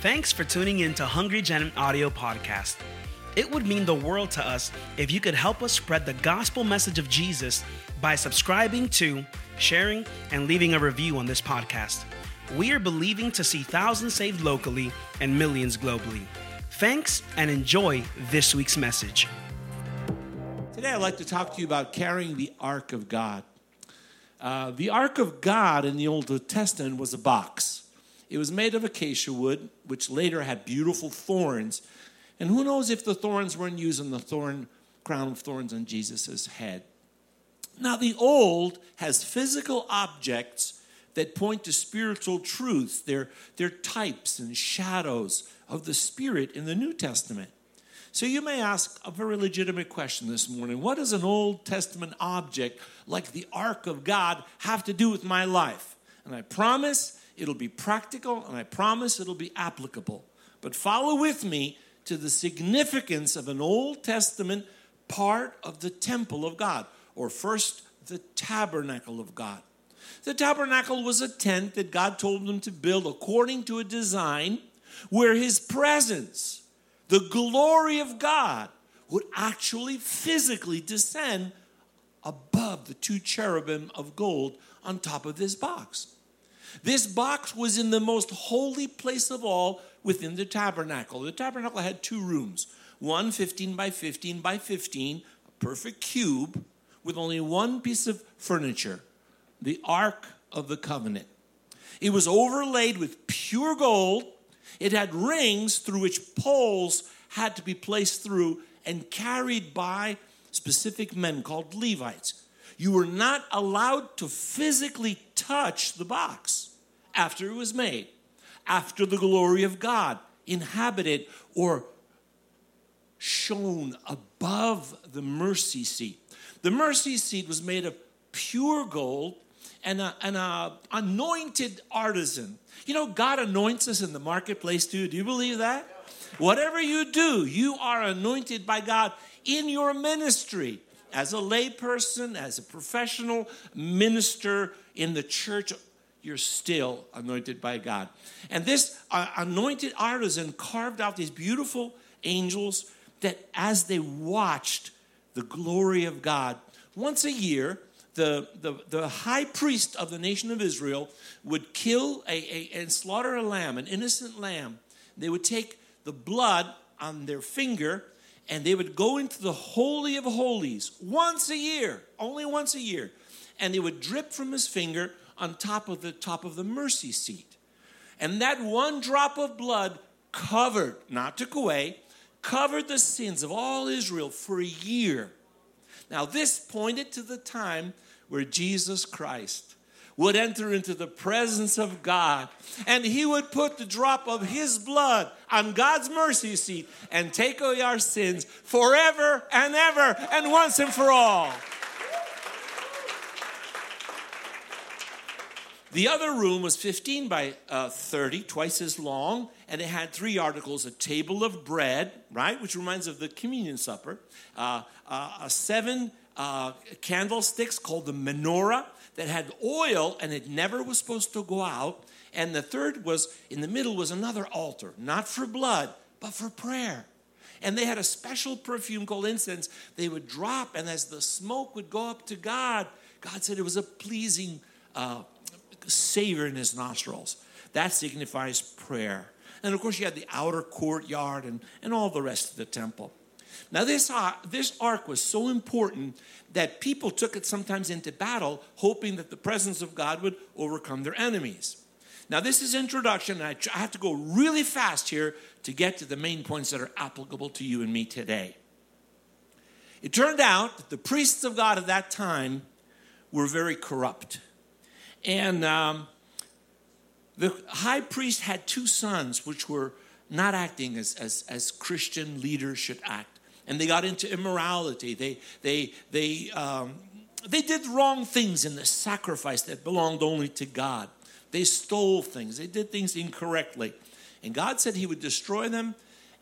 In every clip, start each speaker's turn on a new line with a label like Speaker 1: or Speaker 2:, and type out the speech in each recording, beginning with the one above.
Speaker 1: Thanks for tuning in to Hungry Gen Audio Podcast. It would mean the world to us if you could help us spread the gospel message of Jesus by subscribing to, sharing, and leaving a review on this podcast. We are believing to see thousands saved locally and millions globally. Thanks and enjoy this week's message.
Speaker 2: Today, I'd like to talk to you about carrying the Ark of God. Uh, the Ark of God in the Old Testament was a box. It was made of acacia wood, which later had beautiful thorns. And who knows if the thorns weren't used on the thorn crown of thorns on Jesus' head. Now, the old has physical objects that point to spiritual truths. They're, they're types and shadows of the Spirit in the New Testament. So you may ask a very legitimate question this morning What does an Old Testament object like the Ark of God have to do with my life? And I promise it'll be practical, and I promise it'll be applicable. But follow with me to the significance of an Old Testament part of the temple of God, or first, the tabernacle of God. The tabernacle was a tent that God told them to build according to a design where His presence, the glory of God, would actually physically descend above the two cherubim of gold on top of this box. This box was in the most holy place of all within the tabernacle. The tabernacle had two rooms one 15 by 15 by 15, a perfect cube with only one piece of furniture the Ark of the Covenant. It was overlaid with pure gold. It had rings through which poles had to be placed through and carried by specific men called Levites. You were not allowed to physically touch the box after it was made, after the glory of God inhabited or shone above the mercy seat. The mercy seat was made of pure gold and an anointed artisan. You know, God anoints us in the marketplace too. Do you believe that? Whatever you do, you are anointed by God in your ministry as a layperson, as a professional minister in the church, you're still anointed by God. And this uh, anointed artisan carved out these beautiful angels that as they watched the glory of God, once a year, the, the, the high priest of the nation of Israel would kill a, a, and slaughter a lamb, an innocent lamb. They would take the blood on their finger and they would go into the Holy of Holies once a year, only once a year, and it would drip from his finger on top of the top of the mercy seat. And that one drop of blood covered, not took away, covered the sins of all Israel for a year. Now, this pointed to the time where Jesus Christ would enter into the presence of God and he would put the drop of his blood on God's mercy seat and take away our sins forever and ever and once and for all. The other room was 15 by uh, 30, twice as long, and it had three articles a table of bread, right, which reminds of the communion supper, uh, uh, seven uh, candlesticks called the menorah, that had oil and it never was supposed to go out. And the third was in the middle was another altar, not for blood, but for prayer. And they had a special perfume called incense. They would drop, and as the smoke would go up to God, God said it was a pleasing uh, savor in his nostrils. That signifies prayer. And of course, you had the outer courtyard and, and all the rest of the temple. Now, this, uh, this ark was so important that people took it sometimes into battle, hoping that the presence of God would overcome their enemies. Now, this is introduction, and I have to go really fast here to get to the main points that are applicable to you and me today. It turned out that the priests of God at that time were very corrupt. And um, the high priest had two sons, which were not acting as, as, as Christian leaders should act and they got into immorality. They, they, they, um, they did wrong things in the sacrifice that belonged only to God. They stole things, they did things incorrectly. And God said He would destroy them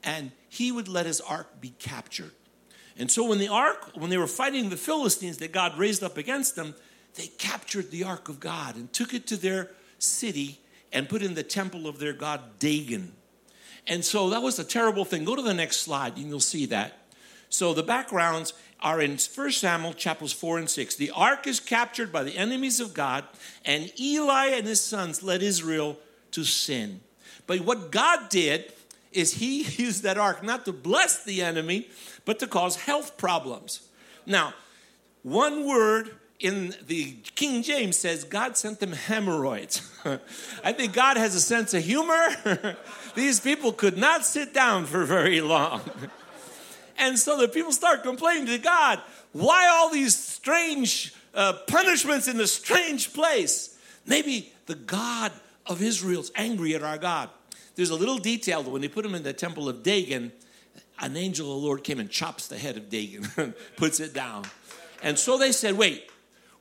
Speaker 2: and He would let His ark be captured. And so when the ark, when they were fighting the Philistines that God raised up against them, they captured the ark of God and took it to their city and put in the temple of their god Dagon. And so that was a terrible thing. Go to the next slide and you'll see that. So the backgrounds are in 1 Samuel chapters 4 and 6. The ark is captured by the enemies of God, and Eli and his sons led Israel to sin. But what God did is he used that ark not to bless the enemy, but to cause health problems. Now, one word in the King James says God sent them hemorrhoids. I think God has a sense of humor. These people could not sit down for very long. and so the people start complaining to God, why all these strange uh, punishments in the strange place? Maybe the God of Israel's angry at our God. There's a little detail that when they put him in the temple of Dagon, an angel of the Lord came and chops the head of Dagon, puts it down. And so they said, wait,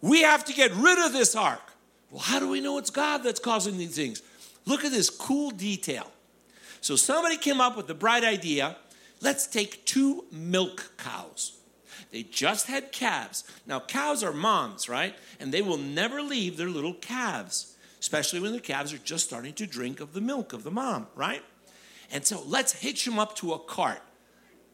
Speaker 2: we have to get rid of this ark. Well, how do we know it's God that's causing these things? Look at this cool detail. So somebody came up with the bright idea let's take two milk cows. They just had calves. Now, cows are moms, right? And they will never leave their little calves especially when the calves are just starting to drink of the milk of the mom, right? And so let's hitch them up to a cart.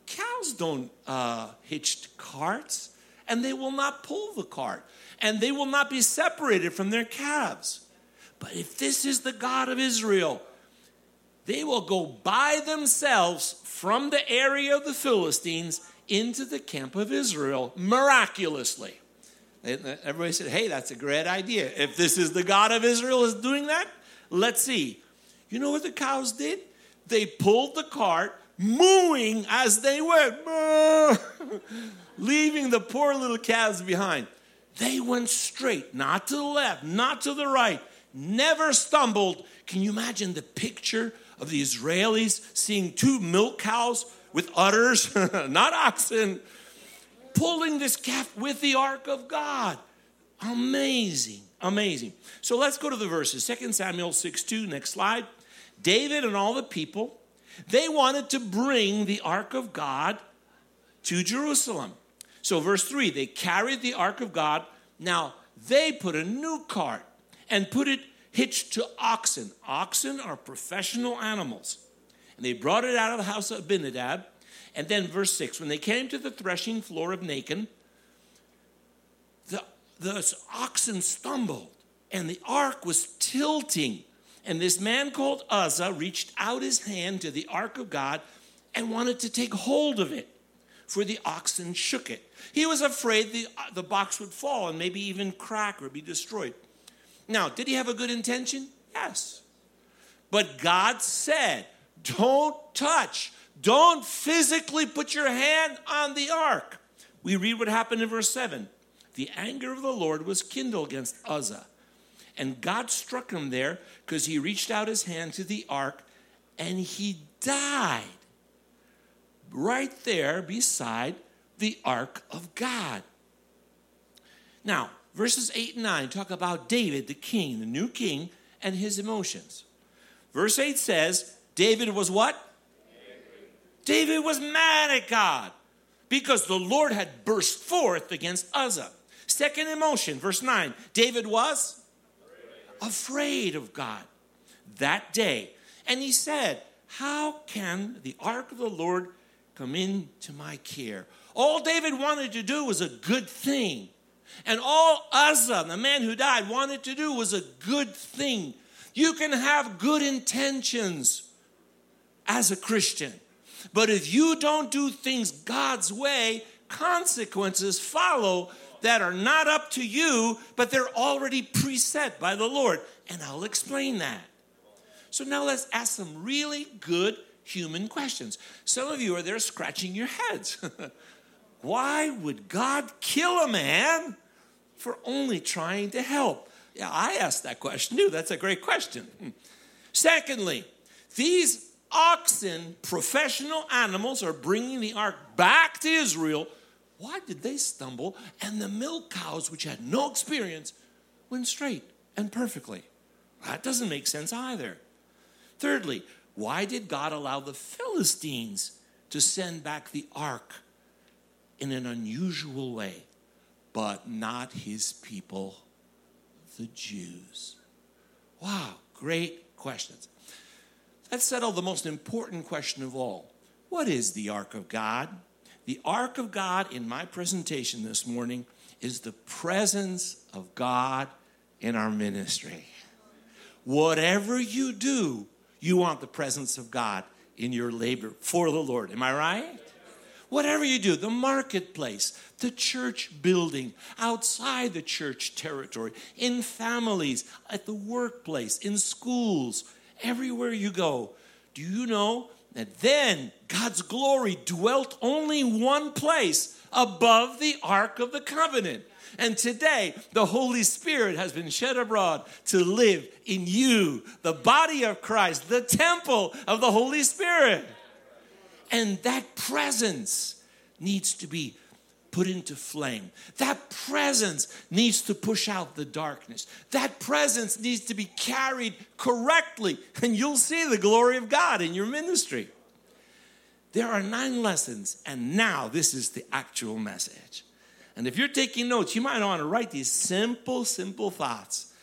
Speaker 2: Cows don't uh, hitch carts, and they will not pull the cart, and they will not be separated from their calves. But if this is the God of Israel, they will go by themselves from the area of the Philistines into the camp of Israel miraculously. Everybody said, hey, that's a great idea. If this is the God of Israel is doing that, let's see. You know what the cows did? They pulled the cart, mooing as they went, leaving the poor little calves behind. They went straight, not to the left, not to the right, never stumbled. Can you imagine the picture of the Israelis seeing two milk cows with udders, not oxen, pulling this calf with the ark of God. Amazing, amazing. So let's go to the verses. 2 Samuel 6 2, next slide. David and all the people, they wanted to bring the ark of God to Jerusalem. So, verse 3, they carried the ark of God. Now, they put a new cart and put it hitched to oxen. Oxen are professional animals. And they brought it out of the house of Abinadab and then verse 6 when they came to the threshing floor of Nacon, the, the oxen stumbled and the ark was tilting. And this man called Uzzah reached out his hand to the ark of God and wanted to take hold of it, for the oxen shook it. He was afraid the, the box would fall and maybe even crack or be destroyed. Now, did he have a good intention? Yes. But God said, Don't touch don't physically put your hand on the ark. We read what happened in verse 7. The anger of the Lord was kindled against Uzzah. And God struck him there because he reached out his hand to the ark and he died right there beside the ark of God. Now, verses 8 and 9 talk about David, the king, the new king, and his emotions. Verse 8 says, David was what? David was mad at God because the Lord had burst forth against Uzzah. Second emotion, verse 9 David was afraid of God that day. And he said, How can the ark of the Lord come into my care? All David wanted to do was a good thing. And all Uzzah, the man who died, wanted to do was a good thing. You can have good intentions as a Christian. But if you don't do things God's way, consequences follow that are not up to you, but they're already preset by the Lord. And I'll explain that. So now let's ask some really good human questions. Some of you are there scratching your heads. Why would God kill a man for only trying to help? Yeah, I asked that question too. That's a great question. Secondly, these oxen, professional animals, are bringing the ark back to Israel. Why did they stumble? And the milk cows, which had no experience, went straight and perfectly. That doesn't make sense either. Thirdly, why did God allow the Philistines to send back the ark in an unusual way, but not his people, the Jews? Wow, great questions. let's settle the most important question of all. What is the ark of God? The ark of God in my presentation this morning is the presence of God in our ministry. Whatever you do, you want the presence of God in your labor for the Lord. Am I right? Whatever you do, the marketplace, the church building, outside the church territory, in families, at the workplace, in schools, everywhere you go, do you know that then God's glory dwelt only one place above the Ark of the Covenant? And today, the Holy Spirit has been shed abroad to live in you, the body of Christ, the temple of the Holy Spirit. And that presence needs to be put into flame. That presence needs to push out the darkness. That presence needs to be carried correctly, and you'll see the glory of God in your ministry. There are nine lessons, and now this is the actual message. And if you're taking notes, you might want to write these simple, simple thoughts.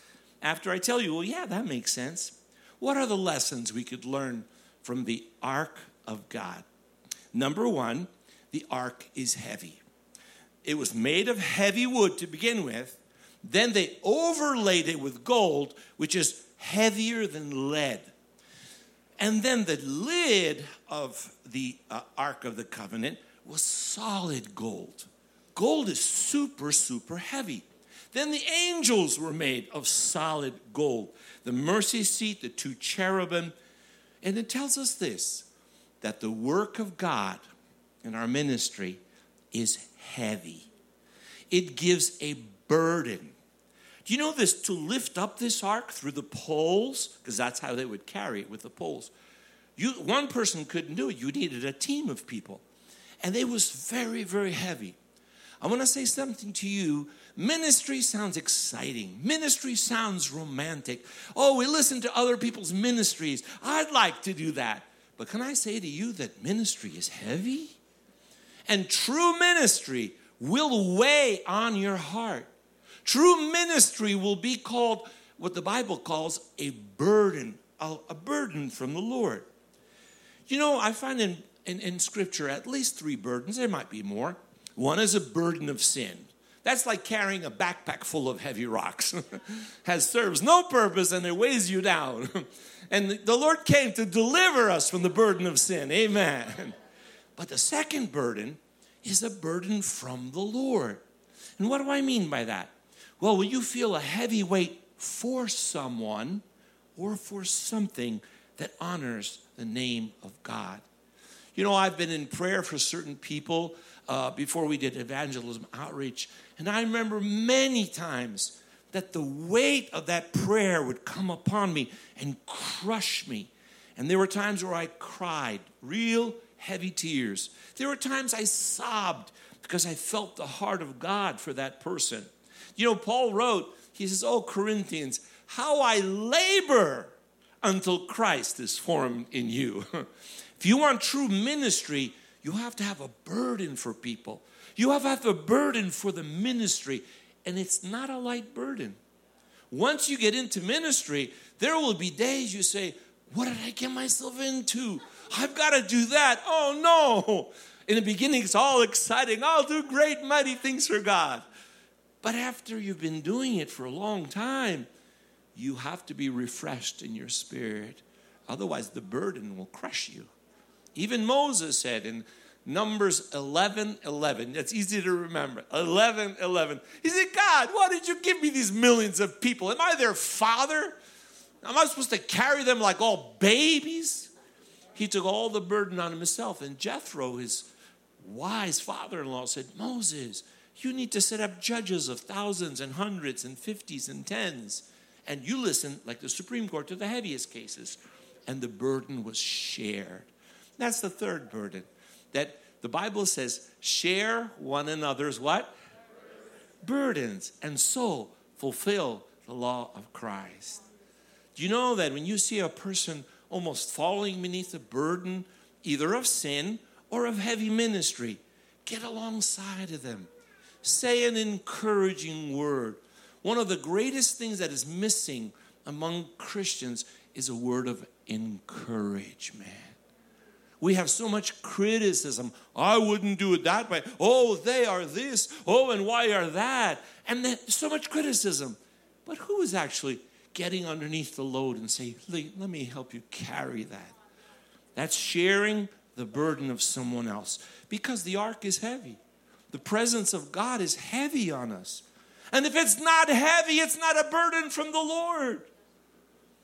Speaker 2: After I tell you, well, yeah, that makes sense. What are the lessons we could learn from the ark of God? Number one, the ark is heavy. It was made of heavy wood to begin with. Then they overlaid it with gold, which is heavier than lead. And then the lid of the uh, Ark of the Covenant was solid gold. Gold is super, super heavy. Then the angels were made of solid gold. The mercy seat, the two cherubim. And it tells us this that the work of God in our ministry is heavy, it gives a burden. Do you know this? To lift up this ark through the poles, because that's how they would carry it with the poles. You, one person couldn't do it. You needed a team of people. And it was very, very heavy. I want to say something to you. Ministry sounds exciting. Ministry sounds romantic. Oh, we listen to other people's ministries. I'd like to do that. But can I say to you that ministry is heavy? And true ministry will weigh on your heart. True ministry will be called what the Bible calls a burden, a, burden from the Lord. You know, I find in, in, in Scripture at least three burdens, there might be more. One is a burden of sin. That's like carrying a backpack full of heavy rocks. Has serves no purpose and it weighs you down. and the Lord came to deliver us from the burden of sin. Amen. But the second burden is a burden from the Lord. And what do I mean by that? Well, when you feel a heavy weight for someone or for something that honors the name of God. You know, I've been in prayer for certain people uh, before we did evangelism outreach, and I remember many times that the weight of that prayer would come upon me and crush me. And there were times where I cried, real heavy tears. There were times I sobbed because I felt the heart of God for that person. You know, Paul wrote, he says, Oh, Corinthians, how I labor until Christ is formed in you. if you want true ministry, you have to have a burden for people. You have to have a burden for the ministry, and it's not a light burden. Once you get into ministry, there will be days you say, What did I get myself into? I've got to do that. Oh no. In the beginning, it's all exciting. I'll do great, mighty things for God. But after you've been doing it for a long time, you have to be refreshed in your spirit. Otherwise, the burden will crush you. Even Moses said in Numbers 11 11, that's easy to remember 11 11. He said, God, why did you give me these millions of people? Am I their father? Am I supposed to carry them like all babies? He took all the burden on himself. And Jethro, his wise father in law, said, Moses, you need to set up judges of thousands and hundreds and fifties and tens and you listen, like the Supreme Court, to the heaviest cases. And the burden was shared. That's the third burden. That the Bible says, share one another's what? Burdens. And so fulfill the law of Christ. Do you know that when you see a person almost falling beneath the burden, either of sin or of heavy ministry, get alongside of them. Say an encouraging word one of the greatest things that is missing among Christians is a word of encouragement. We have so much criticism. I wouldn't do it that way. Oh, they are this. Oh, and why are that? And then so much criticism. But who is actually getting underneath the load and say, let me help you carry that? That's sharing the burden of someone else because the ark is heavy. The presence of God is heavy on us. And if it's not heavy, it's not a burden from the Lord.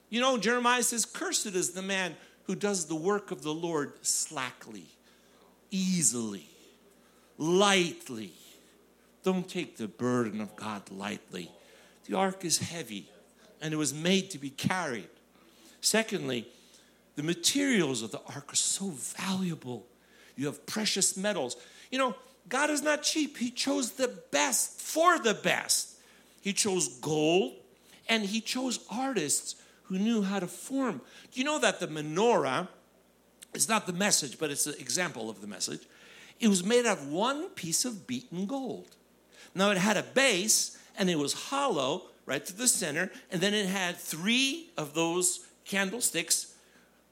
Speaker 2: You know, Jeremiah says, Cursed is the man who does the work of the Lord slackly, easily, lightly. Don't take the burden of God lightly. The ark is heavy and it was made to be carried. Secondly, the materials of the ark are so valuable. You have precious metals. You know, God is not cheap. He chose the best for the best. He chose gold and he chose artists who knew how to form. Do you know that the menorah is not the message, but it's an example of the message? It was made out of one piece of beaten gold. Now it had a base and it was hollow right to the center, and then it had three of those candlesticks,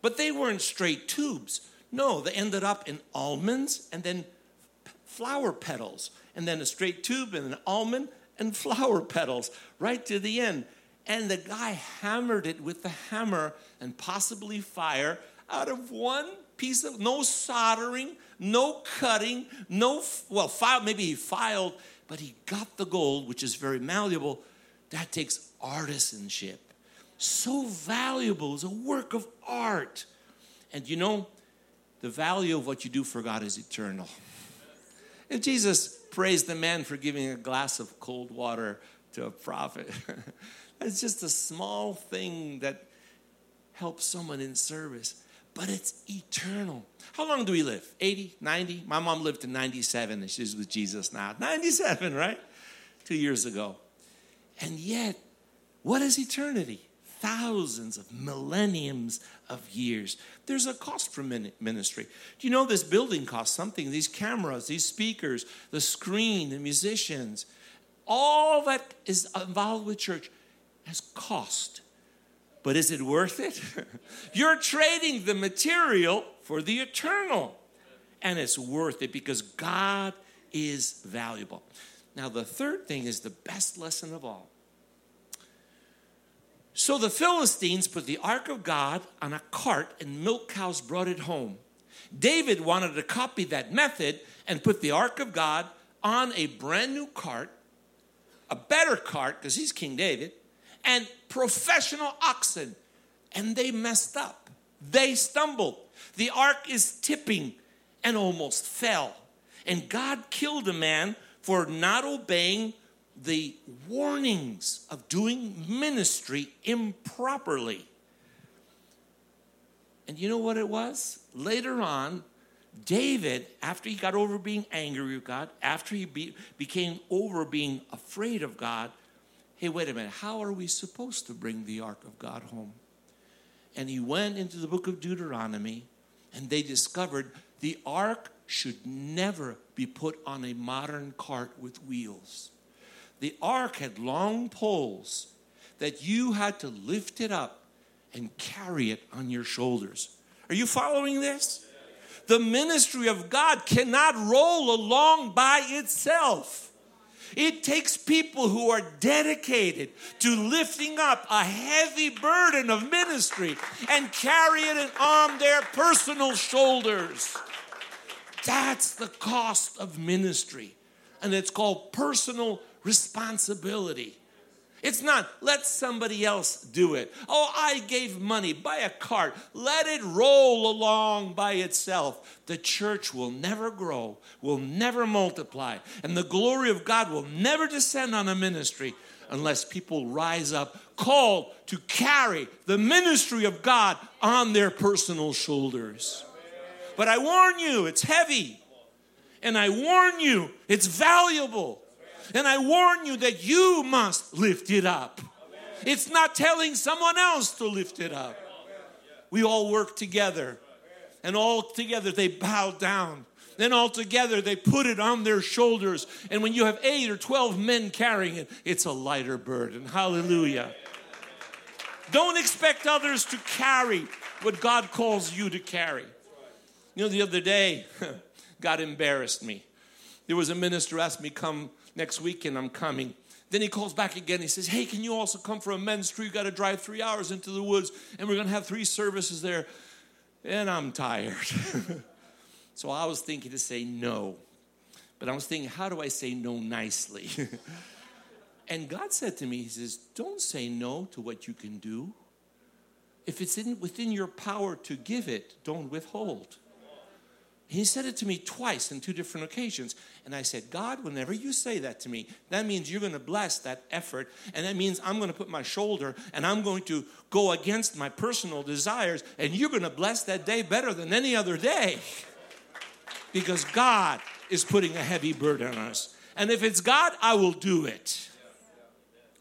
Speaker 2: but they weren't straight tubes. No, they ended up in almonds and then flower petals, and then a straight tube and an almond and flower petals right to the end. And the guy hammered it with the hammer and possibly fire out of one piece of no soldering, no cutting, no well, file, maybe he filed, but he got the gold, which is very malleable. That takes artisanship. So valuable, it's a work of art. And you know, the value of what you do for God is eternal. If Jesus praised the man for giving a glass of cold water to a prophet, it's just a small thing that helps someone in service, but it's eternal. How long do we live? 80, 90? My mom lived to 97 and she's with Jesus now. 97, right? Two years ago. And yet, what is eternity? Thousands of millenniums of years. There's a cost for ministry. Do you know this building costs something? These cameras, these speakers, the screen, the musicians, all that is involved with church has cost. But is it worth it? You're trading the material for the eternal. And it's worth it because God is valuable. Now, the third thing is the best lesson of all. So the Philistines put the ark of God on a cart, and milk cows brought it home. David wanted to copy that method and put the ark of God on a brand new cart, a better cart, because he's King David, and professional oxen. And they messed up. They stumbled. The ark is tipping and almost fell. And God killed a man for not obeying the warnings of doing ministry improperly. And you know what it was? Later on, David, after he got over being angry with God, after he be, became over being afraid of God, hey, wait a minute, how are we supposed to bring the ark of God home? And he went into the book of Deuteronomy, and they discovered the ark should never be put on a modern cart with wheels. The ark had long poles that you had to lift it up and carry it on your shoulders. Are you following this? The ministry of God cannot roll along by itself. It takes people who are dedicated to lifting up a heavy burden of ministry and carrying it on their personal shoulders. That's the cost of ministry. And it's called personal responsibility. It's not, let somebody else do it. Oh, I gave money, buy a cart, let it roll along by itself. The church will never grow, will never multiply, and the glory of God will never descend on a ministry unless people rise up called to carry the ministry of God on their personal shoulders. But I warn you, it's heavy. And I warn you, it's valuable. And I warn you that you must lift it up. It's not telling someone else to lift it up. We all work together, and all together they bow down. Then all together they put it on their shoulders. And when you have eight or 12 men carrying it, it's a lighter burden. Hallelujah. Don't expect others to carry what God calls you to carry. You know, the other day, God embarrassed me. There was a minister asked me come next weekend. I'm coming. Then he calls back again. He says, "Hey, can you also come for a men's tree? You got to drive three hours into the woods, and we're going to have three services there." And I'm tired. so I was thinking to say no, but I was thinking, how do I say no nicely? and God said to me, He says, "Don't say no to what you can do. If it's in, within your power to give it, don't withhold." He said it to me twice in two different occasions. And I said, God, whenever you say that to me, that means you're going to bless that effort. And that means I'm going to put my shoulder and I'm going to go against my personal desires. And you're going to bless that day better than any other day. Because God is putting a heavy burden on us. And if it's God, I will do it.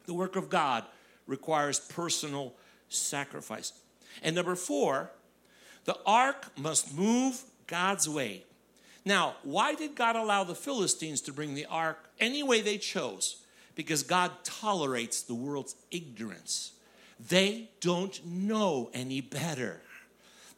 Speaker 2: The work of God requires personal sacrifice. And number four, the ark must move God's way. Now, why did God allow the Philistines to bring the ark any way they chose? Because God tolerates the world's ignorance. They don't know any better.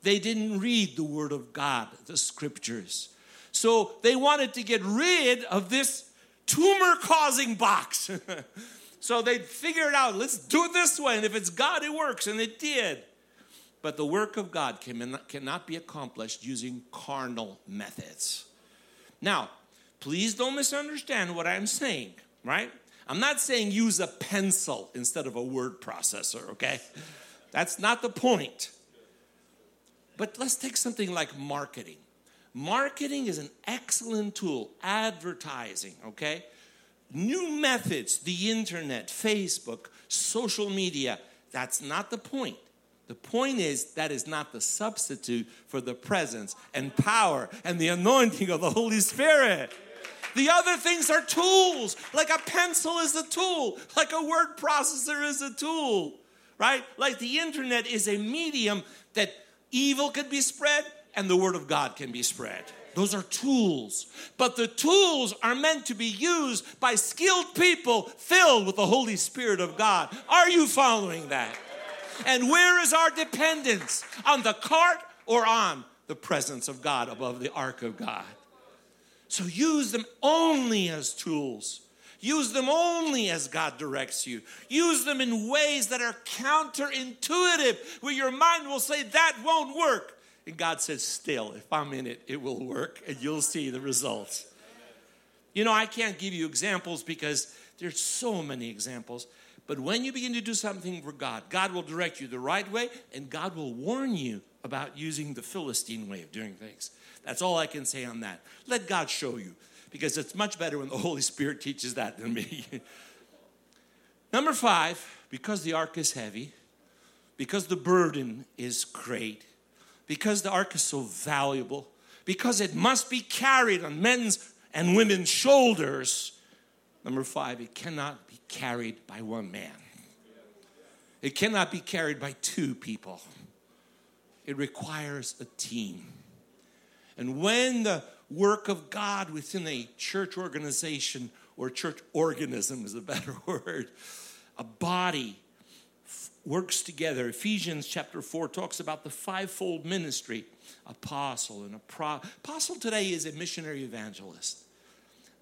Speaker 2: They didn't read the Word of God, the scriptures. So they wanted to get rid of this tumor causing box. so they figured out, let's do it this way. And if it's God, it works. And it did. But the work of God cannot be accomplished using carnal methods. Now, please don't misunderstand what I'm saying, right? I'm not saying use a pencil instead of a word processor, okay? That's not the point. But let's take something like marketing. Marketing is an excellent tool, advertising, okay? New methods, the internet, Facebook, social media, that's not the point. The point is, that is not the substitute for the presence and power and the anointing of the Holy Spirit. The other things are tools, like a pencil is a tool, like a word processor is a tool, right? Like the internet is a medium that evil can be spread and the word of God can be spread. Those are tools. But the tools are meant to be used by skilled people filled with the Holy Spirit of God. Are you following that? And where is our dependence? On the cart or on the presence of God above the ark of God? So use them only as tools. Use them only as God directs you. Use them in ways that are counterintuitive, where your mind will say, That won't work. And God says, Still, if I'm in it, it will work, and you'll see the results. You know, I can't give you examples because there's so many examples. But when you begin to do something for God, God will direct you the right way and God will warn you about using the Philistine way of doing things. That's all I can say on that. Let God show you because it's much better when the Holy Spirit teaches that than me. Number five, because the ark is heavy, because the burden is great, because the ark is so valuable, because it must be carried on men's and women's shoulders. Number five, it cannot be carried by one man. It cannot be carried by two people. It requires a team. And when the work of God within a church organization or church organism is a better word, a body works together. Ephesians chapter 4 talks about the fivefold ministry apostle and a pro. Apostle today is a missionary evangelist.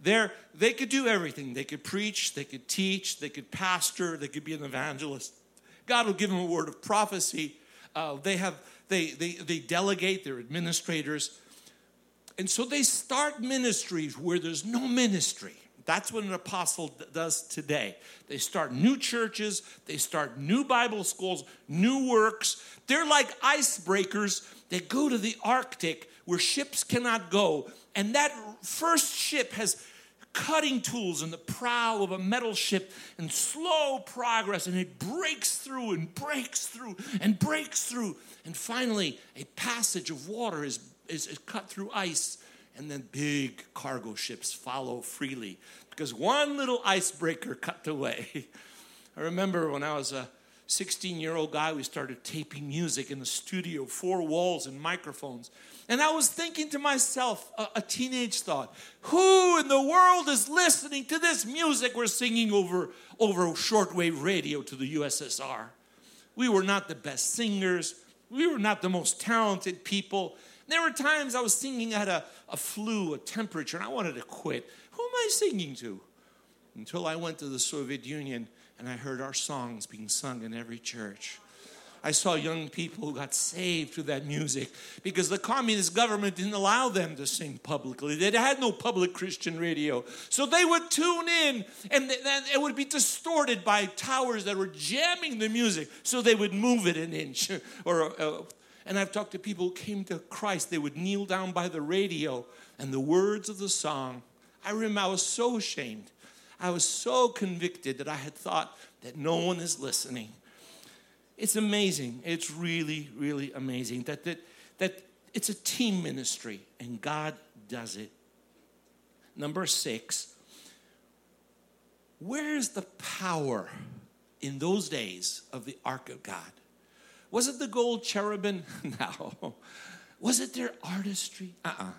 Speaker 2: They're, they could do everything. They could preach, they could teach, they could pastor, they could be an evangelist. God will give them a word of prophecy. Uh, they have they, they they delegate. They're administrators, and so they start ministries where there's no ministry. That's what an apostle does today. They start new churches, they start new Bible schools, new works. They're like icebreakers that go to the Arctic where ships cannot go. And that first ship has cutting tools in the prow of a metal ship and slow progress, and it breaks through and breaks through and breaks through. And finally, a passage of water is, is, is cut through ice, and then big cargo ships follow freely because one little icebreaker cut the way. I remember when I was a 16 year old guy, we started taping music in the studio, four walls and microphones. And I was thinking to myself, a, a, teenage thought, who in the world is listening to this music we're singing over, over shortwave radio to the USSR? We were not the best singers, We were not the most talented people. There were times I was singing at a, a flu, a temperature, and I wanted to quit. Who am I singing to? Until I went to the Soviet Union and I heard our songs being sung in every church. I saw young people who got saved through that music because the communist government didn't allow them to sing publicly. They had no public Christian radio. So they would tune in and then it would be distorted by towers that were jamming the music. So they would move it an inch. or, uh, and I've talked to people who came to Christ, they would kneel down by the radio and the words of the song. I remember I was so ashamed. I was so convicted that I had thought that no one is listening. It's amazing. It's really, really amazing that, that, that it's a team ministry and God does it. Number six, where's the power in those days of the Ark of God? Was it the gold cherubim? No. Was it their artistry? Uh uh-uh. uh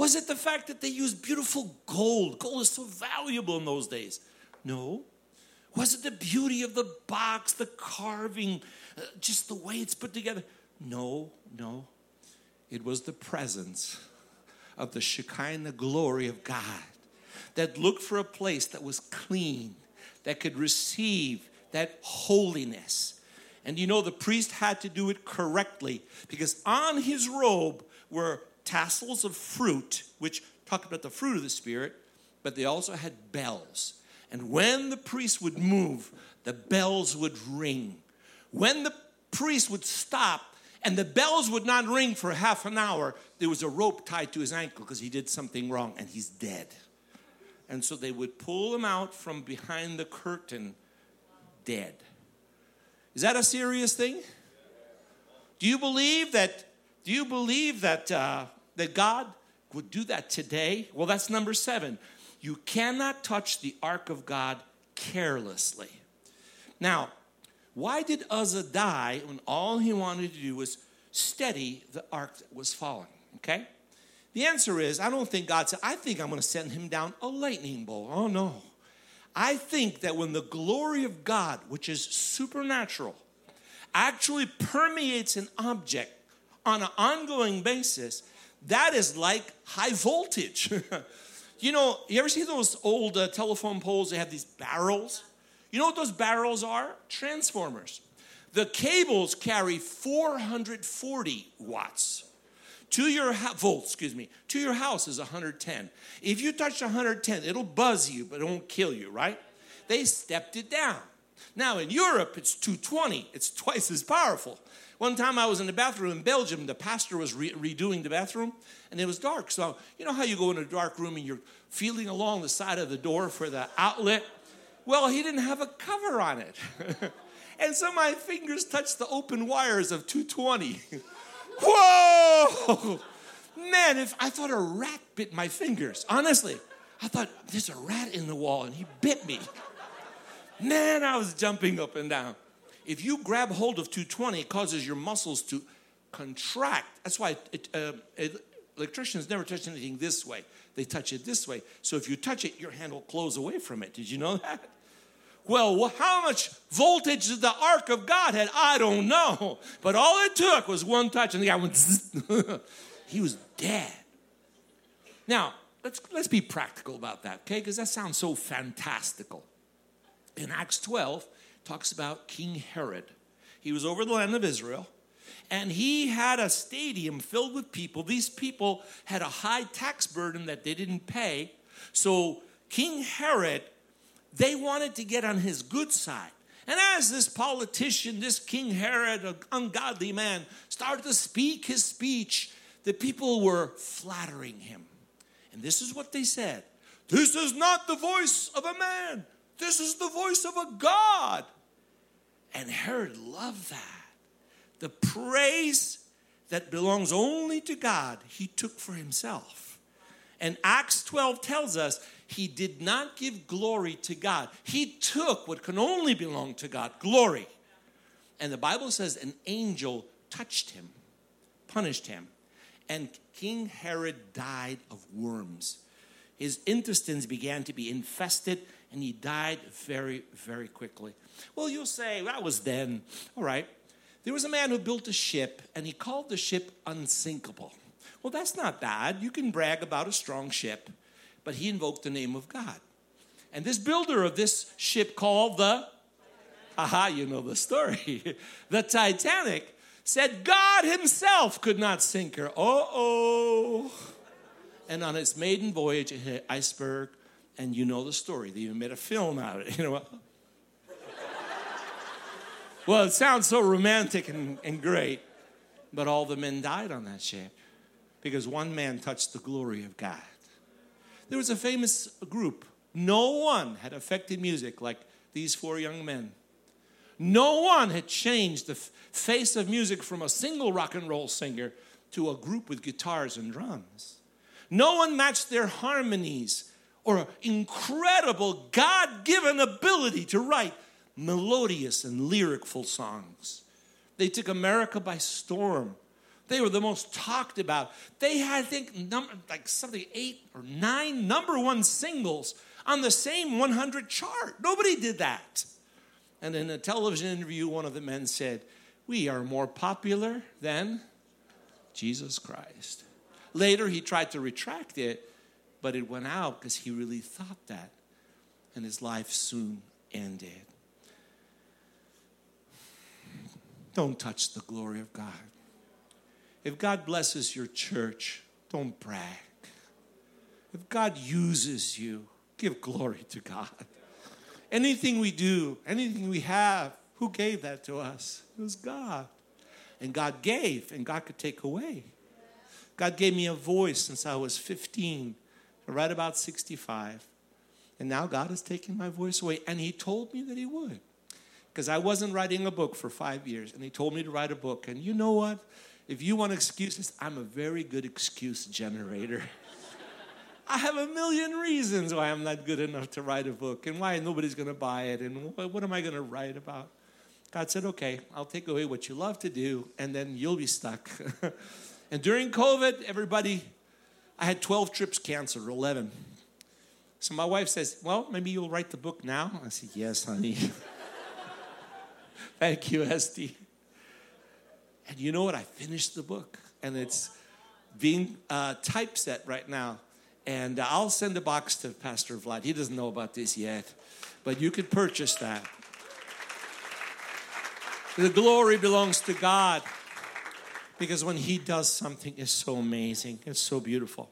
Speaker 2: Was it the fact that they used beautiful gold? Gold is so valuable in those days. No. Was it the beauty of the box, the carving, uh, just the way it's put together? No, no. It was the presence of the Shekinah glory of God that looked for a place that was clean, that could receive that holiness. And you know, the priest had to do it correctly because on his robe were tassels of fruit, which talk about the fruit of the Spirit, but they also had bells. And when the priest would move, the bells would ring. When the priest would stop and the bells would not ring for half an hour, there was a rope tied to his ankle because he did something wrong and he's dead. And so they would pull him out from behind the curtain, dead. Is that a serious thing? Do you believe that? Do you believe that uh, that God would do that today? Well, that's number seven. You cannot touch the ark of God carelessly. Now, why did Uzzah die when all he wanted to do was steady the ark that was falling? Okay? The answer is I don't think God said, I think I'm going to send him down a lightning bolt. Oh, no. I think that when the glory of God, which is supernatural, actually permeates an object on an ongoing basis, that is like high voltage. You know, you ever see those old uh, telephone poles? They have these barrels. You know what those barrels are? Transformers. The cables carry 440 watts. To your ha- excuse me. To your house is 110. If you touch 110, it'll buzz you, but it won't kill you, right? They stepped it down. Now in Europe, it's 220. It's twice as powerful. One time I was in the bathroom in Belgium, the pastor was re- redoing the bathroom, and it was dark. So, you know how you go in a dark room and you're feeling along the side of the door for the outlet? Well, he didn't have a cover on it. and so my fingers touched the open wires of 220. Whoa! Man, if I thought a rat bit my fingers, honestly, I thought there's a rat in the wall and he bit me. Man, I was jumping up and down. If you grab hold of 220, it causes your muscles to contract. That's why it, uh, electricians never touch anything this way. They touch it this way. So if you touch it, your hand will close away from it. Did you know that? Well, how much voltage did the ark of God had? I don't know. But all it took was one touch, and the guy went. he was dead. Now let's let's be practical about that, okay? Because that sounds so fantastical. In Acts 12, talks about King Herod. He was over the land of Israel and he had a stadium filled with people. These people had a high tax burden that they didn't pay. So King Herod, they wanted to get on his good side. And as this politician, this King Herod, an ungodly man, started to speak his speech, the people were flattering him. And this is what they said This is not the voice of a man, this is the voice of a God. And Herod loved that. The praise that belongs only to God, he took for himself. And Acts 12 tells us he did not give glory to God. He took what can only belong to God glory. And the Bible says an angel touched him, punished him, and King Herod died of worms. His intestines began to be infested, and he died very, very quickly. Well, you'll say, that was then. All right. There was a man who built a ship, and he called the ship unsinkable. Well, that's not bad. You can brag about a strong ship, but he invoked the name of God. And this builder of this ship called the, aha, you know the story, the Titanic, said God himself could not sink her. Oh, oh. And on its maiden voyage, it hit iceberg, and you know the story. They even made a film out of it. You know well, it sounds so romantic and, and great, but all the men died on that ship because one man touched the glory of God. There was a famous group. No one had affected music like these four young men. No one had changed the face of music from a single rock and roll singer to a group with guitars and drums. No one matched their harmonies or incredible God given ability to write melodious and lyricful songs. They took America by storm. They were the most talked about. They had, I think, number, like something eight or nine number one singles on the same 100 chart. Nobody did that. And in a television interview, one of the men said, We are more popular than Jesus Christ. Later, he tried to retract it, but it went out because he really thought that. And his life soon ended. Don't touch the glory of God. If God blesses your church, don't brag. If God uses you, give glory to God. Anything we do, anything we have, who gave that to us? It was God. And God gave, and God could take away. God gave me a voice since I was 15 right about 65. And now God has taken my voice away. And He told me that He would. Because I wasn't writing a book for five years. And He told me to write a book. And you know what? If you want excuses, I'm a very good excuse generator. I have a million reasons why I'm not good enough to write a book and why nobody's going to buy it and what, what am I going to write about. God said, okay, I'll take away what you love to do and then you'll be stuck. and during COVID, everybody, I had 12 trips canceled, 11. So my wife says, well, maybe you'll write the book now. I said, yes, honey. Thank you, Esty. And you know what? I finished the book and it's being uh, typeset right now. And I'll send a box to Pastor Vlad. He doesn't know about this yet, but you could purchase that. The glory belongs to God because when He does something, it's so amazing, it's so beautiful.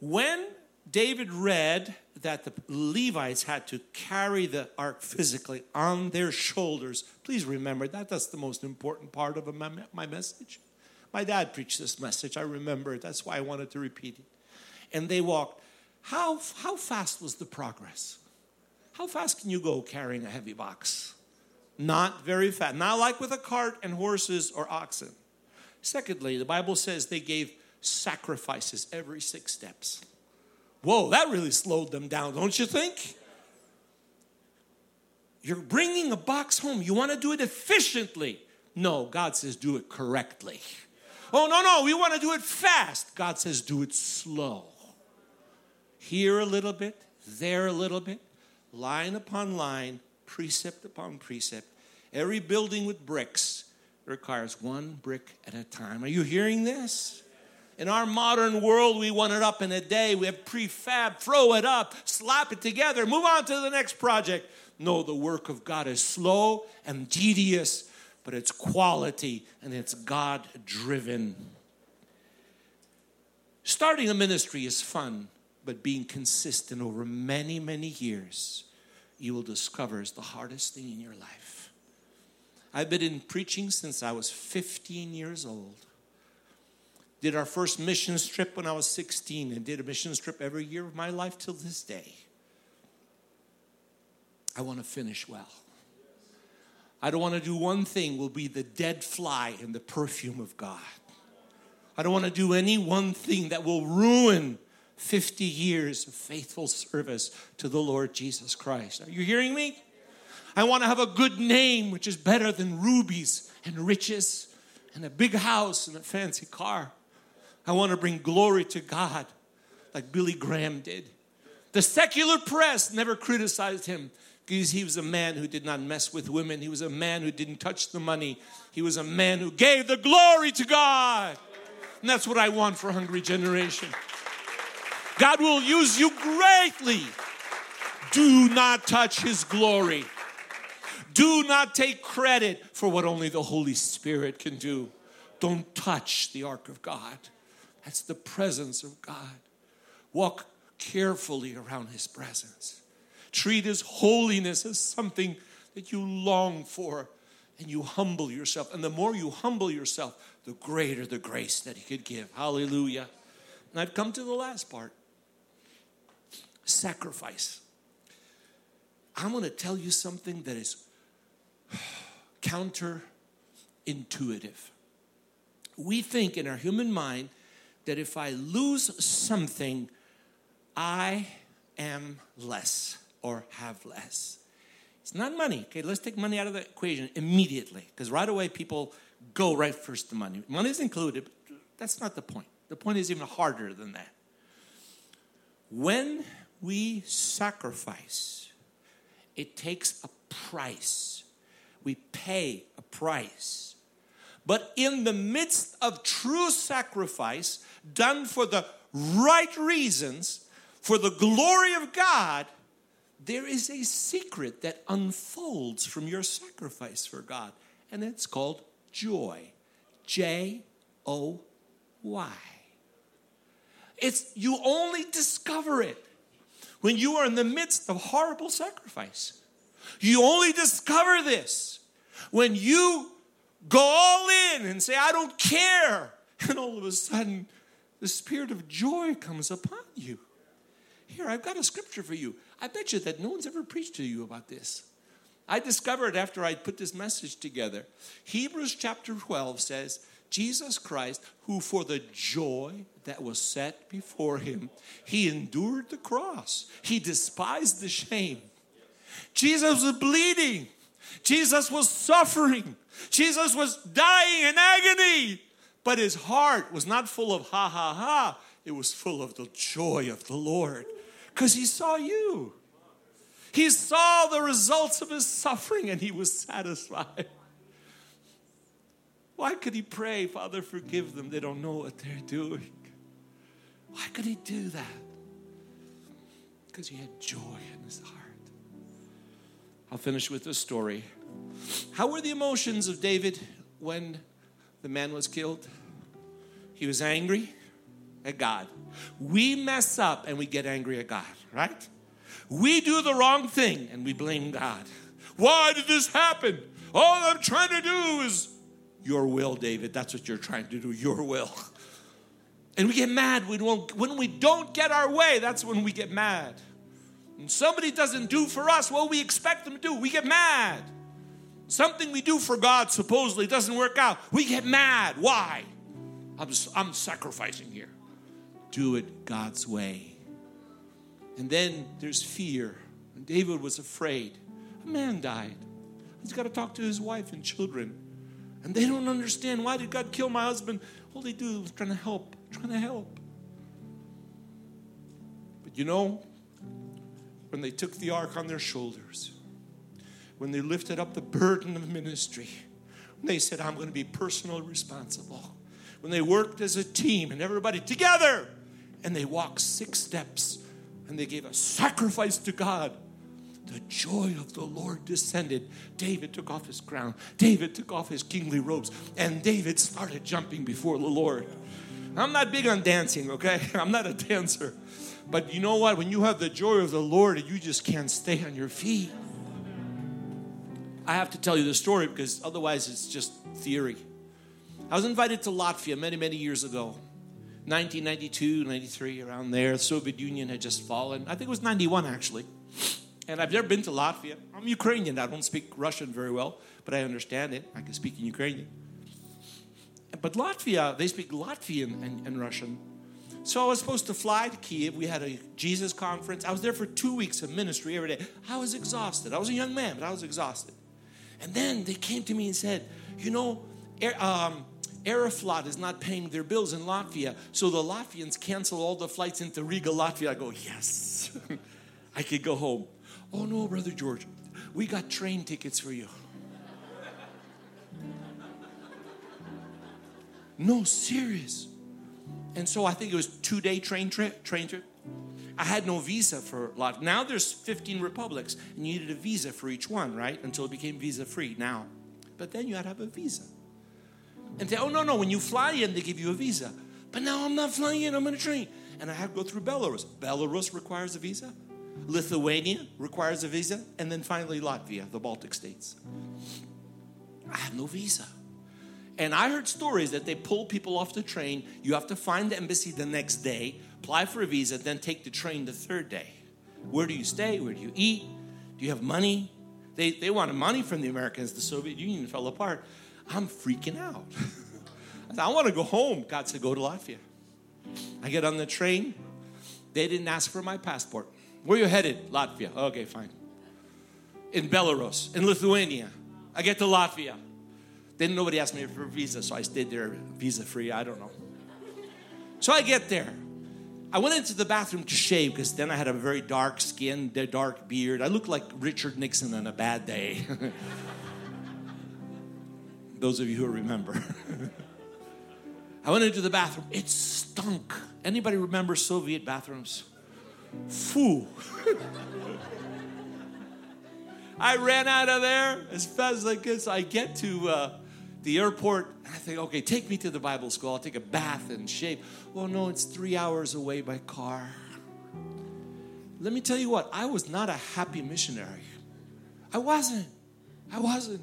Speaker 2: When David read that the Levites had to carry the ark physically on their shoulders, please remember that that's the most important part of my message. My dad preached this message. I remember it. That's why I wanted to repeat it and they walked. How, how fast was the progress? How fast can you go carrying a heavy box? Not very fast. Not like with a cart and horses or oxen. Secondly, the Bible says they gave sacrifices every six steps. Whoa, that really slowed them down, don't you think? You're bringing a box home. You want to do it efficiently. No, God says do it correctly. Oh, no, no, we want to do it fast. God says do it slow here a little bit, there a little bit, line upon line, precept upon precept. Every building with bricks requires one brick at a time. Are you hearing this? In our modern world, we want it up in a day. We have prefab, throw it up, slap it together, move on to the next project. No, the work of God is slow and tedious, but it's quality and it's God driven. Starting a ministry is fun but being consistent over many, many years, you will discover is the hardest thing in your life. I've been in preaching since I was 15 years old. Did our first mission trip when I was 16 and did a mission trip every year of my life till this day. I want to finish well. I don't want to do one thing will be the dead fly in the perfume of God. I don't want to do any one thing that will ruin 50 years of faithful service to the Lord Jesus Christ. Are you hearing me? I want to have a good name, which is better than rubies and riches and a big house and a fancy car. I want to bring glory to God like Billy Graham did. The secular press never criticized him Because he was a man who did not mess with women. He was a man who didn't touch the money. He was a man who gave the glory to God. And that's what I want for Hungry Generation. God will use you greatly. Do not touch his glory. Do not take credit for what only the Holy Spirit can do. Don't touch the ark of God. That's the presence of God. Walk carefully around his presence. Treat his holiness as something that you long for and you humble yourself. And the more you humble yourself, the greater the grace that he could give. Hallelujah. And I've come to the last part sacrifice. I'm going to tell you something that is counterintuitive. We think in our human mind that if I lose something, I am less or have less. It's not money. Okay, let's take money out of the equation immediately because right away people go right first to money. Money is included, but that's not the point. The point is even harder than that. When we sacrifice, it takes a price. We pay a price. But in the midst of true sacrifice, done for the right reasons, for the glory of God, there is a secret that unfolds from your sacrifice for God, and it's called joy. J O Y. It's you only discover it when you are in the midst of horrible sacrifice. You only discover this when you go all in and say, I don't care. And all of a sudden, the spirit of joy comes upon you. Here, I've got a scripture for you. I bet you that no one's ever preached to you about this. I discovered after I put this message together. Hebrews chapter 12 says, Jesus Christ, who for the joy that was set before him, he endured the cross, he despised the shame. Jesus was bleeding, Jesus was suffering, Jesus was dying in agony, but his heart was not full of ha ha ha, it was full of the joy of the Lord because he saw you. He saw the results of his suffering and he was satisfied. Why could he pray, Father, forgive them? They don't know what they're doing. Why could he do that? Because he had joy in his heart. I'll finish with this story. How were the emotions of David when the man was killed? He was angry at God. We mess up and we get angry at God, right? We do the wrong thing and we blame God. Why did this happen? All I'm trying to do is your will, David. That's what you're trying to do, your will. And we get mad when, when we don't get our way. That's when we get mad. And somebody doesn't do for us what we expect them to do. We get mad. Something we do for God supposedly doesn't work out. We get mad. Why? I'm, I'm sacrificing here. Do it God's way. And then there's fear. David was afraid. A man died. He's got to talk to his wife and children. And they don't understand why did God kill my husband? All they do is trying to help, trying to help. But you know, when they took the ark on their shoulders, when they lifted up the burden of ministry, when they said, I'm going to be personally responsible, when they worked as a team and everybody together, and they walked six steps and they gave a sacrifice to God the joy of the Lord descended. David took off his crown. David took off his kingly robes. And David started jumping before the Lord. I'm not big on dancing, okay? I'm not a dancer. But you know what? When you have the joy of the Lord, you just can't stay on your feet. I have to tell you the story because otherwise it's just theory. I was invited to Latvia many, many years ago. 1992, 93, around there. The Soviet Union had just fallen. I think it was 91 actually. And I've never been to Latvia. I'm Ukrainian. I don't speak Russian very well, but I understand it. I can speak in Ukrainian. But Latvia, they speak Latvian and, and Russian. So I was supposed to fly to Kiev. We had a Jesus conference. I was there for two weeks of ministry every day. I was exhausted. I was a young man, but I was exhausted. And then they came to me and said, You know, um, Aeroflot is not paying their bills in Latvia. So the Latvians cancel all the flights into Riga, Latvia. I go, Yes, I could go home. Oh no, Brother George, We got train tickets for you. No, serious. And so I think it was two day train trip. Train trip. I had no visa for a lot. Now there's 15 republics, and you needed a visa for each one, right? Until it became visa free. Now, but then you had to have a visa. And say, oh no no, when you fly in, they give you a visa. But now I'm not flying in. I'm on a train, and I have to go through Belarus. Belarus requires a visa. Lithuania requires a visa, and then finally Latvia, the Baltic states. I have no visa. And I heard stories that they pull people off the train. You have to find the embassy the next day, apply for a visa, then take the train the third day. Where do you stay? Where do you eat? Do you have money? They, they wanted money from the Americans. The Soviet Union fell apart. I'm freaking out. I, said, I want to go home. God said, go to Latvia. I get on the train. They didn't ask for my passport. Where you headed? Latvia. Okay, fine. In Belarus, in Lithuania. I get to Latvia. Then nobody asked me for a visa, so I stayed there visa free. I don't know. So I get there. I went into the bathroom to shave because then I had a very dark skin, dark beard. I looked like Richard Nixon on a bad day. Those of you who remember. I went into the bathroom. It stunk. Anybody remember Soviet bathrooms? Foo. I ran out of there as fast as I could. So I get to uh, the airport. I think, okay, take me to the Bible school. I'll take a bath and shave. Well, no, it's three hours away by car. Let me tell you what, I was not a happy missionary. I wasn't. I wasn't.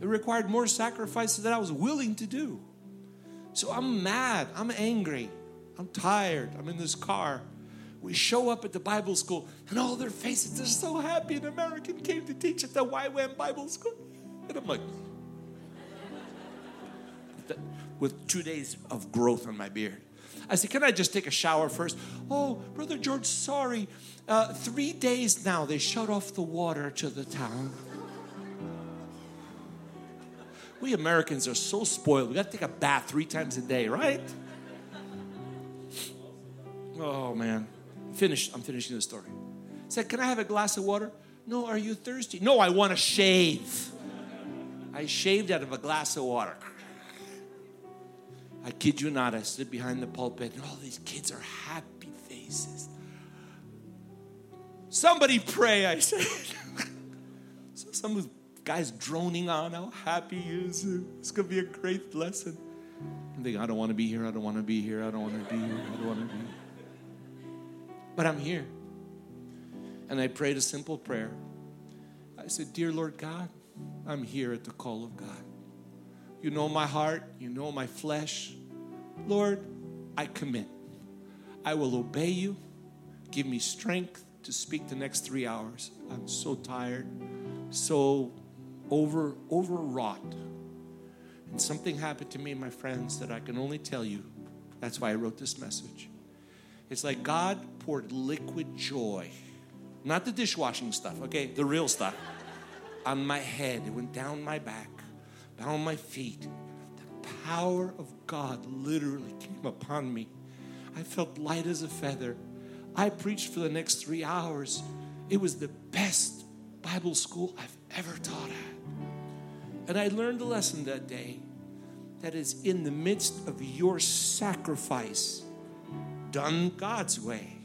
Speaker 2: It required more sacrifices than I was willing to do. So I'm mad. I'm angry. I'm tired. I'm in this car. We show up at the Bible school, and all their faces, they're so happy an American came to teach at the YWAM Bible school. And I'm like, with two days of growth on my beard. I said, Can I just take a shower first? Oh, Brother George, sorry. Uh, three days now, they shut off the water to the town. We Americans are so spoiled. We got to take a bath three times a day, right? Oh, man. Finished. I'm finishing the story. I said, Can I have a glass of water? No, are you thirsty? No, I want to shave. I shaved out of a glass of water. I kid you not, I stood behind the pulpit and all these kids are happy faces. Somebody pray, I said. so some guy's droning on how happy he is. It's going to be a great lesson. I'm thinking, I don't want to be here. I don't want to be here. I don't want to be here. I don't want to be here. But I'm here. And I prayed a simple prayer. I said, Dear Lord God, I'm here at the call of God. You know my heart, you know my flesh. Lord, I commit. I will obey you. Give me strength to speak the next three hours. I'm so tired, so over overwrought. And something happened to me, my friends, that I can only tell you. That's why I wrote this message. It's like God poured liquid joy, not the dishwashing stuff, okay, the real stuff, on my head. It went down my back down my feet. The power of God literally came upon me. I felt light as a feather. I preached for the next three hours. It was the best Bible school I've ever taught at. And I learned a lesson that day that is in the midst of your sacrifice, done God's way,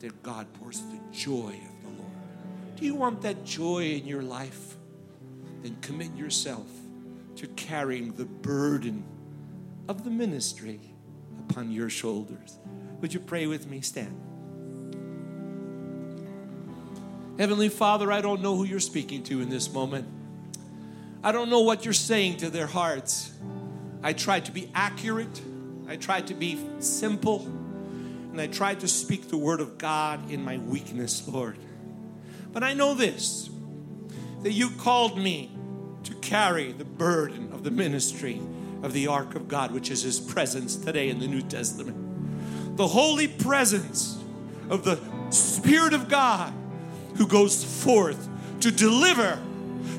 Speaker 2: that God pours the joy of the Lord. Do you want that joy in your life? Then commit yourself to carrying the burden of the ministry upon your shoulders. Would you pray with me? Stand. Heavenly Father, I don't know who you're speaking to in this moment. I don't know what you're saying to their hearts. I tried to be accurate, I tried to be simple, and I tried to speak the word of God in my weakness, Lord. But I know this that you called me to carry the burden of the ministry of the ark of God, which is his presence today in the New Testament. The holy presence of the Spirit of God who goes forth to deliver,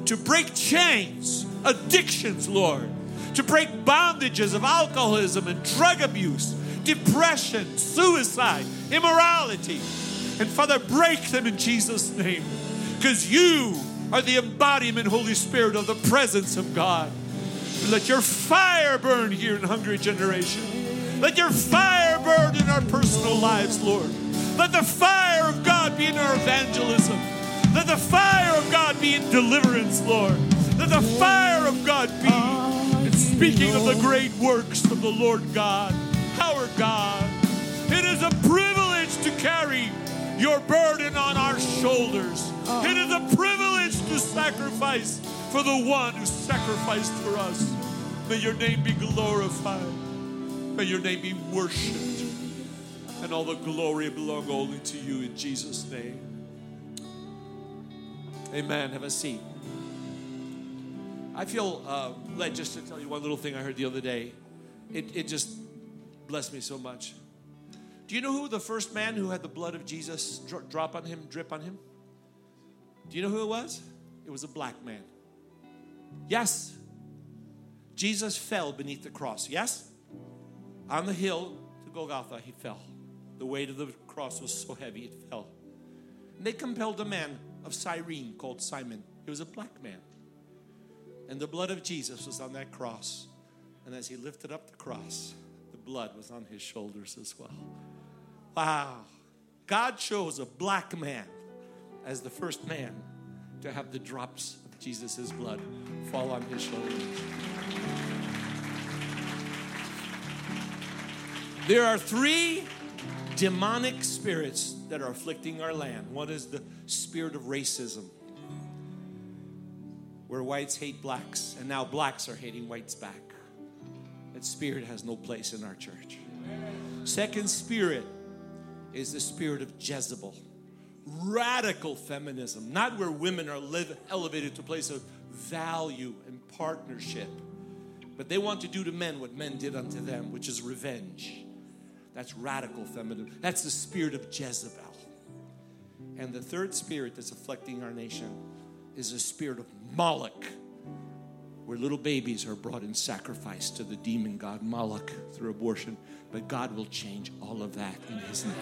Speaker 2: to break chains, addictions, Lord, to break bondages of alcoholism and drug abuse, depression, suicide, immorality. And Father, break them in Jesus' name because you are the embodiment, Holy Spirit, of the presence of God. Let your fire burn here in Hungry Generation. Let your fire burn in our personal lives, Lord. Let the fire of God be in our evangelism. Let the fire of God be in deliverance, Lord. Let the fire of God be in speaking of the great works of the Lord God, our God. It is a privilege to carry your burden on our shoulders. It is a privilege to sacrifice for the one who sacrificed for us. May your name be glorified. May your name be worshiped. And all the glory belong only to you in Jesus' name. Amen. Have a seat. I feel uh, led just to tell you one little thing I heard the other day. It, it just blessed me so much. Do you know who the first man who had the blood of Jesus drop on him, drip on him? Do you know who it was? It was a black man. Yes. Jesus fell beneath the cross. Yes? On the hill to Golgotha, he fell. The weight of the cross was so heavy, it fell. And they compelled a man of Cyrene called Simon. He was a black man. And the blood of Jesus was on that cross. And as he lifted up the cross, blood was on his shoulders as well. Wow. God chose a black man as the first man to have the drops of Jesus' blood fall on his shoulders. There are three demonic spirits that are afflicting our land. One is the spirit of racism, where whites hate blacks, and now blacks are hating whites back. Spirit has no place in our church. Second spirit is the spirit of Jezebel. Radical feminism, not where women are live, elevated to a place of value and partnership, but they want to do to men what men did unto them, which is revenge. That's radical feminism. That's the spirit of Jezebel. And the third spirit that's afflicting our nation is the spirit of Moloch, where little babies are brought in sacrifice to the demon god Moloch through abortion. But God will change all of that in His name.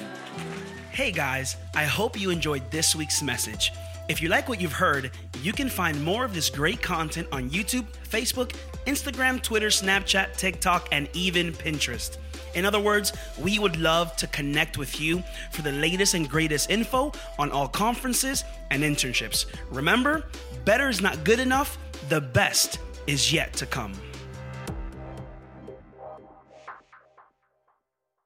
Speaker 1: Hey guys, I hope you enjoyed this week's message. If you like what you've heard, you can find more of this great content on YouTube, Facebook, Instagram, Twitter, Snapchat, TikTok, and even Pinterest. In other words, we would love to connect with you for the latest and greatest info on all conferences and internships. Remember, better is not good enough, the best is yet to come.